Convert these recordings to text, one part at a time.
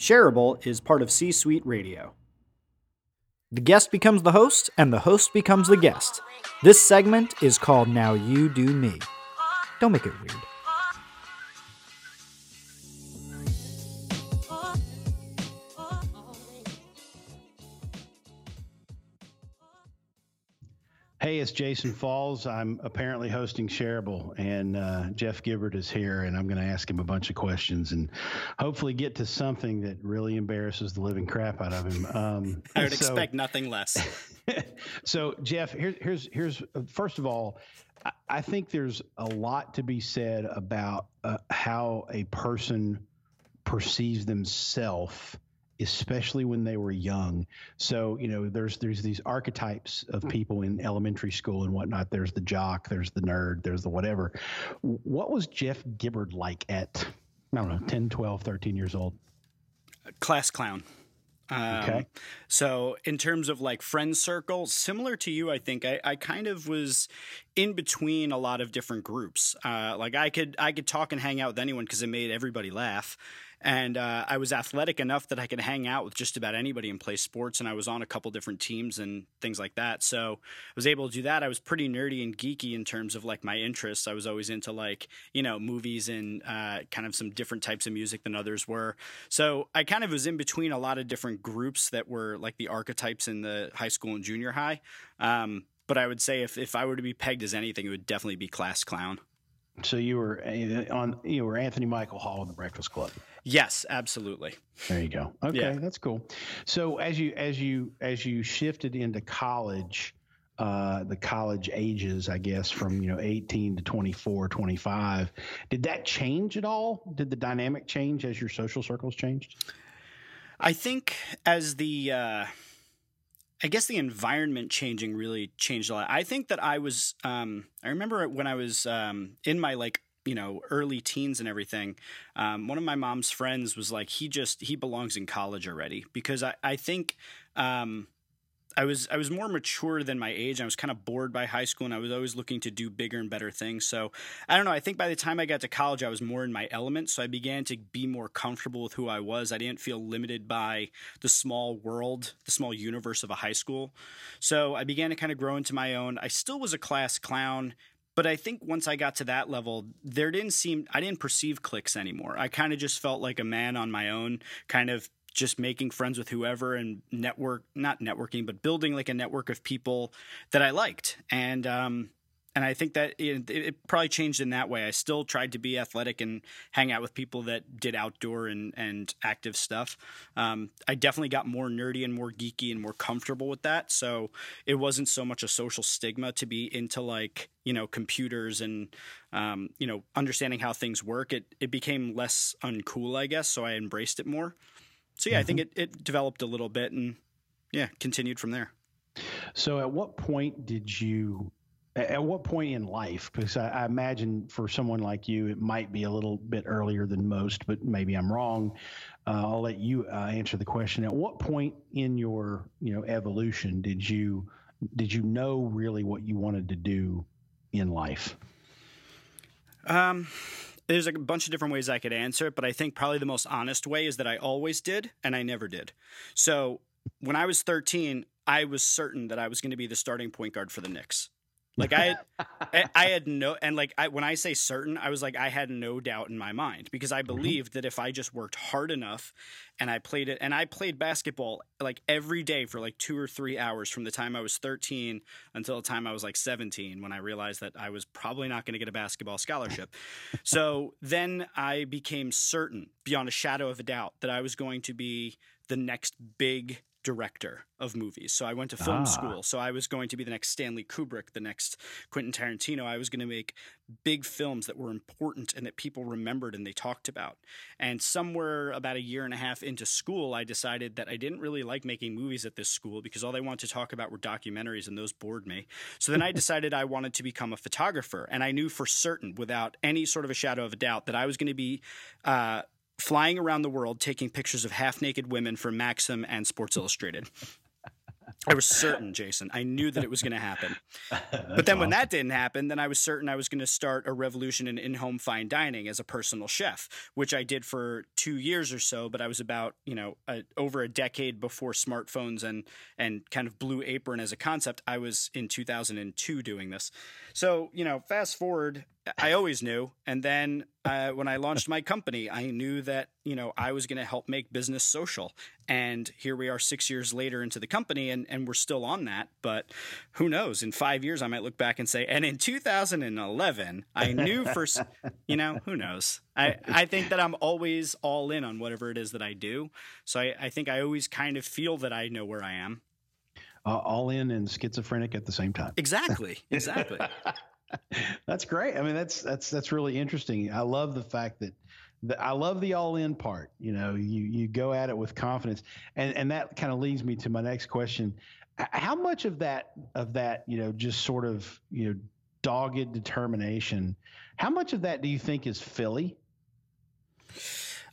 Shareable is part of C Suite Radio. The guest becomes the host, and the host becomes the guest. This segment is called Now You Do Me. Don't make it weird. Hey, it's Jason Falls. I'm apparently hosting Shareable, and uh, Jeff Gibbard is here, and I'm going to ask him a bunch of questions and hopefully get to something that really embarrasses the living crap out of him. Um, I would so, expect nothing less. so, Jeff, here, here's here's first of all, I, I think there's a lot to be said about uh, how a person perceives themselves especially when they were young. So, you know, there's there's these archetypes of people in elementary school and whatnot. There's the jock, there's the nerd, there's the whatever. What was Jeff Gibbard like at, I don't know, 10, 12, 13 years old? Class clown. Um, okay. So, in terms of like friend circle, similar to you, I think I, I kind of was in between a lot of different groups. Uh, like I could I could talk and hang out with anyone because it made everybody laugh and uh, I was athletic enough that I could hang out with just about anybody and play sports. And I was on a couple different teams and things like that. So I was able to do that. I was pretty nerdy and geeky in terms of like my interests. I was always into like you know movies and uh, kind of some different types of music than others were. So I kind of was in between a lot of different groups that were like the archetypes in the high school and junior high. Um, but I would say if, if I were to be pegged as anything, it would definitely be class clown. So you were uh, on you were Anthony Michael Hall in the Breakfast Club. Yes, absolutely. There you go. Okay, yeah. that's cool. So as you as you as you shifted into college, uh, the college ages, I guess, from you know 18 to 24, 25, did that change at all? Did the dynamic change as your social circles changed? I think as the uh, I guess the environment changing really changed a lot. I think that I was um, I remember when I was um, in my like you know early teens and everything um, one of my mom's friends was like he just he belongs in college already because i, I think um, I was I was more mature than my age. I was kind of bored by high school, and I was always looking to do bigger and better things. So I don't know. I think by the time I got to college, I was more in my element. So I began to be more comfortable with who I was. I didn't feel limited by the small world, the small universe of a high school. So I began to kind of grow into my own. I still was a class clown but I think once I got to that level, there didn't seem I didn't perceive cliques anymore. I kind of just felt like a man on my own, kind of just making friends with whoever and network not networking, but building like a network of people that I liked. And um, and I think that it, it, probably changed in that way. I still tried to be athletic and hang out with people that did outdoor and, and active stuff. Um, I definitely got more nerdy and more geeky and more comfortable with that. So it wasn't so much a social stigma to be into like you know computers and um, you know understanding how things work. It it became less uncool, I guess. So I embraced it more. So yeah, mm-hmm. I think mm-hmm. it, it developed a little bit and yeah, continued from there. So at what point did you at what point in life? Because I, I, imagine for someone like you, it might be a little bit earlier than most, but maybe I'm wrong. Uh, I'll let you uh, answer the question. At what point in your you know evolution did you did you know really what you wanted to do in life? Um, there's a bunch of different ways I could answer it, but I think probably the most honest way is that I always did and I never did. So when I was 13, I was certain that I was going to be the starting point guard for the Knicks. Like I, had, I had no, and like I, when I say certain, I was like I had no doubt in my mind because I mm-hmm. believed mm-hmm. that if I just worked hard enough, and I played it, and I played basketball like every day for like two or three hours from the time I was 13 until the time I was like 17, when I realized that I was probably not going to get a basketball scholarship. so then I became certain, beyond a shadow of a doubt, that I was going to be the next big director of movies. So I went to film ah. school. So I was going to be the next Stanley Kubrick, the next Quentin Tarantino. I was going to make big films that were important and that people remembered and they talked about. And somewhere about a year and a half into school, I decided that I didn't really like making movies at this school because all they wanted to talk about were documentaries and those bored me. So then I decided I wanted to become a photographer. And I knew for certain, without any sort of a shadow of a doubt, that I was going to be uh, flying around the world taking pictures of half naked women for Maxim and Sports Illustrated. I was certain, Jason. I knew that it was going to happen. but then when that didn't happen, then I was certain I was going to start a revolution in in-home fine dining as a personal chef, which I did for 2 years or so, but I was about, you know, a, over a decade before smartphones and and kind of Blue Apron as a concept. I was in 2002 doing this. So, you know, fast forward I always knew. And then uh, when I launched my company, I knew that you know I was going to help make business social. And here we are, six years later into the company, and and we're still on that. But who knows? In five years, I might look back and say, and in 2011, I knew for you know who knows. I I think that I'm always all in on whatever it is that I do. So I, I think I always kind of feel that I know where I am. Uh, all in and schizophrenic at the same time. Exactly. Exactly. that's great. I mean, that's that's that's really interesting. I love the fact that the, I love the all in part. You know, you you go at it with confidence, and and that kind of leads me to my next question. How much of that of that you know just sort of you know dogged determination? How much of that do you think is Philly?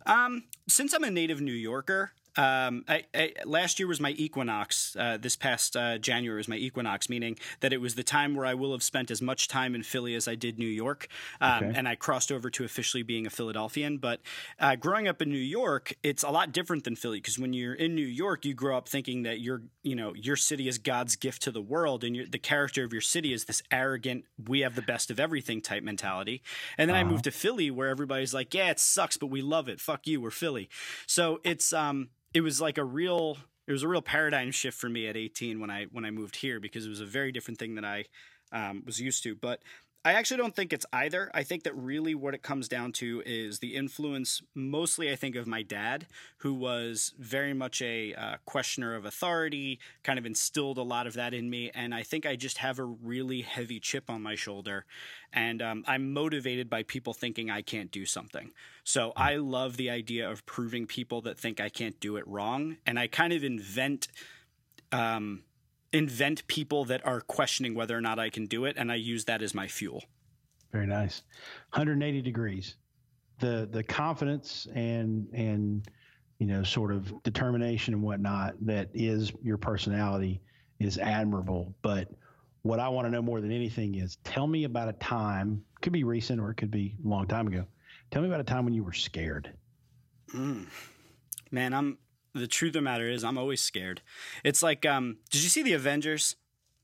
Um, since I'm a native New Yorker, um, I, I, last year was my equinox. Uh, this past uh, January was my equinox, meaning that it was the time where I will have spent as much time in Philly as I did New York, um, okay. and I crossed over to officially being a Philadelphian. But uh, growing up in New York, it's a lot different than Philly because when you're in New York, you grow up thinking that your you know your city is God's gift to the world, and the character of your city is this arrogant, we have the best of everything type mentality. And then uh-huh. I moved to Philly, where everybody's like, yeah, it sucks, but we love it. Fuck you, we're Philly. So it's um it was like a real it was a real paradigm shift for me at 18 when I when I moved here because it was a very different thing than I um, was used to. But I actually don't think it's either. I think that really what it comes down to is the influence, mostly, I think, of my dad, who was very much a uh, questioner of authority, kind of instilled a lot of that in me. And I think I just have a really heavy chip on my shoulder. And um, I'm motivated by people thinking I can't do something. So I love the idea of proving people that think I can't do it wrong. And I kind of invent. Um, invent people that are questioning whether or not I can do it, and I use that as my fuel. Very nice. 180 degrees. The the confidence and and you know sort of determination and whatnot that is your personality is admirable. But what I want to know more than anything is tell me about a time, could be recent or it could be a long time ago. Tell me about a time when you were scared. Mm. Man, I'm the truth of the matter is I'm always scared. It's like, um, did you see the Avengers?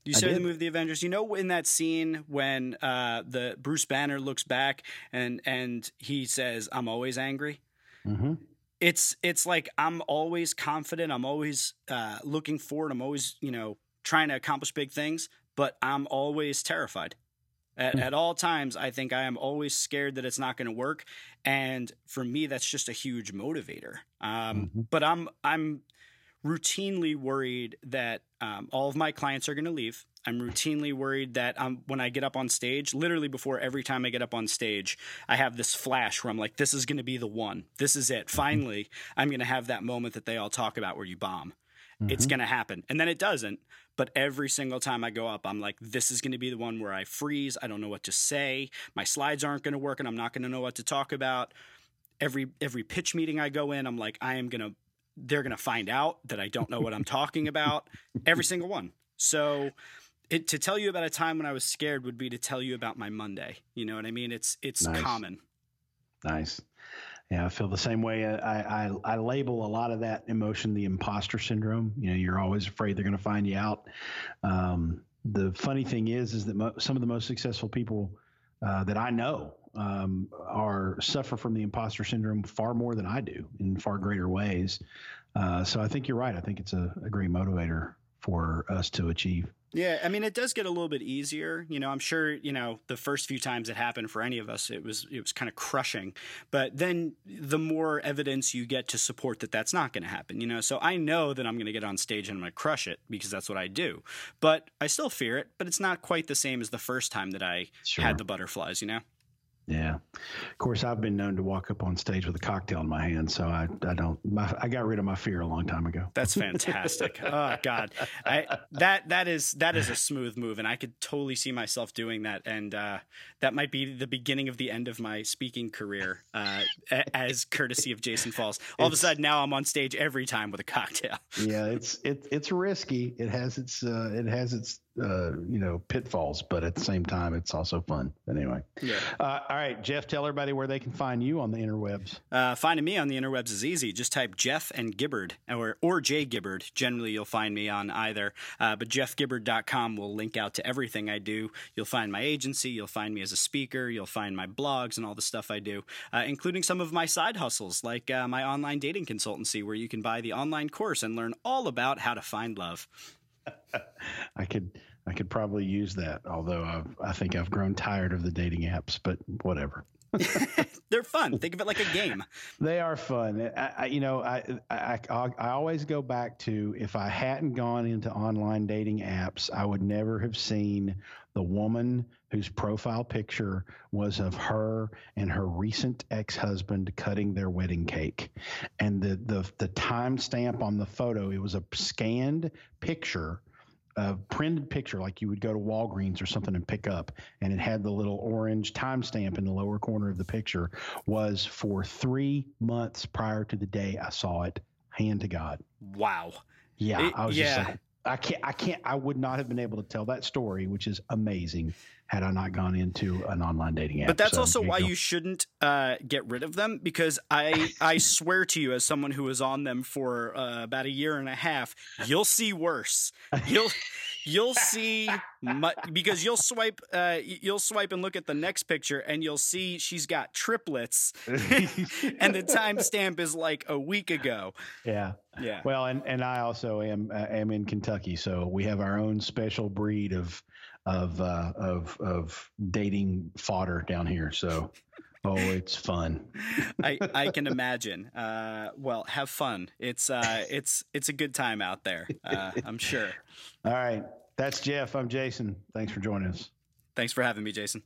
You saw the movie The Avengers. You know, in that scene when uh, the Bruce Banner looks back and and he says, "I'm always angry." Mm-hmm. It's it's like I'm always confident. I'm always uh, looking forward. I'm always you know trying to accomplish big things, but I'm always terrified. At, hmm. at all times, I think I am always scared that it's not going to work, and for me, that's just a huge motivator. Um, mm-hmm. But I'm I'm routinely worried that um, all of my clients are going to leave. I'm routinely worried that um, when I get up on stage, literally before every time I get up on stage, I have this flash where I'm like, "This is going to be the one. This is it. Finally, I'm going to have that moment that they all talk about where you bomb." Mm-hmm. It's going to happen. And then it doesn't. But every single time I go up, I'm like, this is going to be the one where I freeze. I don't know what to say. My slides aren't going to work and I'm not going to know what to talk about. Every every pitch meeting I go in, I'm like, I am going to they're going to find out that I don't know what I'm talking about. Every single one. So it, to tell you about a time when I was scared would be to tell you about my Monday. You know what I mean? It's it's nice. common. Nice. Yeah, I feel the same way. I, I, I label a lot of that emotion the imposter syndrome. You know, you're always afraid they're going to find you out. Um, the funny thing is, is that mo- some of the most successful people uh, that I know um, are suffer from the imposter syndrome far more than I do in far greater ways. Uh, so I think you're right. I think it's a, a great motivator for us to achieve. Yeah, I mean, it does get a little bit easier. You know, I'm sure you know the first few times it happened for any of us, it was it was kind of crushing. But then the more evidence you get to support that that's not going to happen, you know. So I know that I'm going to get on stage and I'm going to crush it because that's what I do. But I still fear it. But it's not quite the same as the first time that I sure. had the butterflies, you know. Yeah. Of course, I've been known to walk up on stage with a cocktail in my hand, so I, I don't. My, I got rid of my fear a long time ago. That's fantastic. oh God, I that that is that is a smooth move, and I could totally see myself doing that. And uh, that might be the beginning of the end of my speaking career, uh, as courtesy of Jason Falls. All it's, of a sudden, now I'm on stage every time with a cocktail. yeah, it's it, it's risky. It has its uh, it has its uh, you know pitfalls, but at the same time, it's also fun. Anyway, yeah. Uh, all right, Jeff, tell everybody where they can find you on the interwebs. Uh, finding me on the interwebs is easy. Just type Jeff and Gibbard or or Jay Gibbard. Generally, you'll find me on either. Uh, but JeffGibbard.com will link out to everything I do. You'll find my agency. You'll find me as a speaker. You'll find my blogs and all the stuff I do, uh, including some of my side hustles like uh, my online dating consultancy, where you can buy the online course and learn all about how to find love. I could I could probably use that, although I've, I think I've grown tired of the dating apps, but whatever. They're fun. Think of it like a game. They are fun. I, I, you know, I, I, I I always go back to if I hadn't gone into online dating apps, I would never have seen the woman whose profile picture was of her and her recent ex-husband cutting their wedding cake, and the the the timestamp on the photo. It was a scanned picture a printed picture like you would go to Walgreens or something and pick up, and it had the little orange timestamp in the lower corner of the picture, was for three months prior to the day I saw it. Hand to God. Wow. Yeah, it, I was yeah. just like, I can't, I can't, I would not have been able to tell that story, which is amazing, had I not gone into an online dating app. But that's so, also why you, you shouldn't uh, get rid of them because I, I swear to you, as someone who was on them for uh, about a year and a half, you'll see worse. You'll you'll see because you'll swipe uh, you'll swipe and look at the next picture and you'll see she's got triplets and the timestamp is like a week ago. Yeah. Yeah. Well and and i also am uh, am in kentucky so we have our own special breed of of uh, of of dating fodder down here so Oh, it's fun. I, I can imagine. Uh, well, have fun. It's uh, it's it's a good time out there. Uh, I'm sure. All right, that's Jeff. I'm Jason. Thanks for joining us. Thanks for having me, Jason.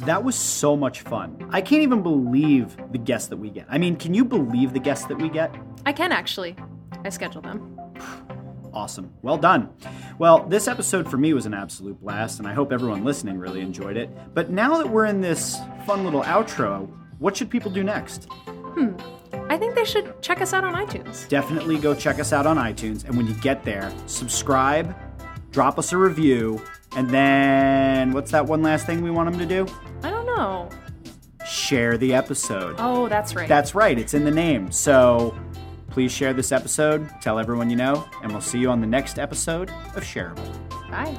That was so much fun. I can't even believe the guests that we get. I mean, can you believe the guests that we get? I can actually. I schedule them. Awesome. Well done. Well, this episode for me was an absolute blast, and I hope everyone listening really enjoyed it. But now that we're in this fun little outro, what should people do next? Hmm. I think they should check us out on iTunes. Definitely go check us out on iTunes, and when you get there, subscribe, drop us a review, and then what's that one last thing we want them to do? I don't know. Share the episode. Oh, that's right. That's right. It's in the name. So Please share this episode, tell everyone you know, and we'll see you on the next episode of Shareable. Bye.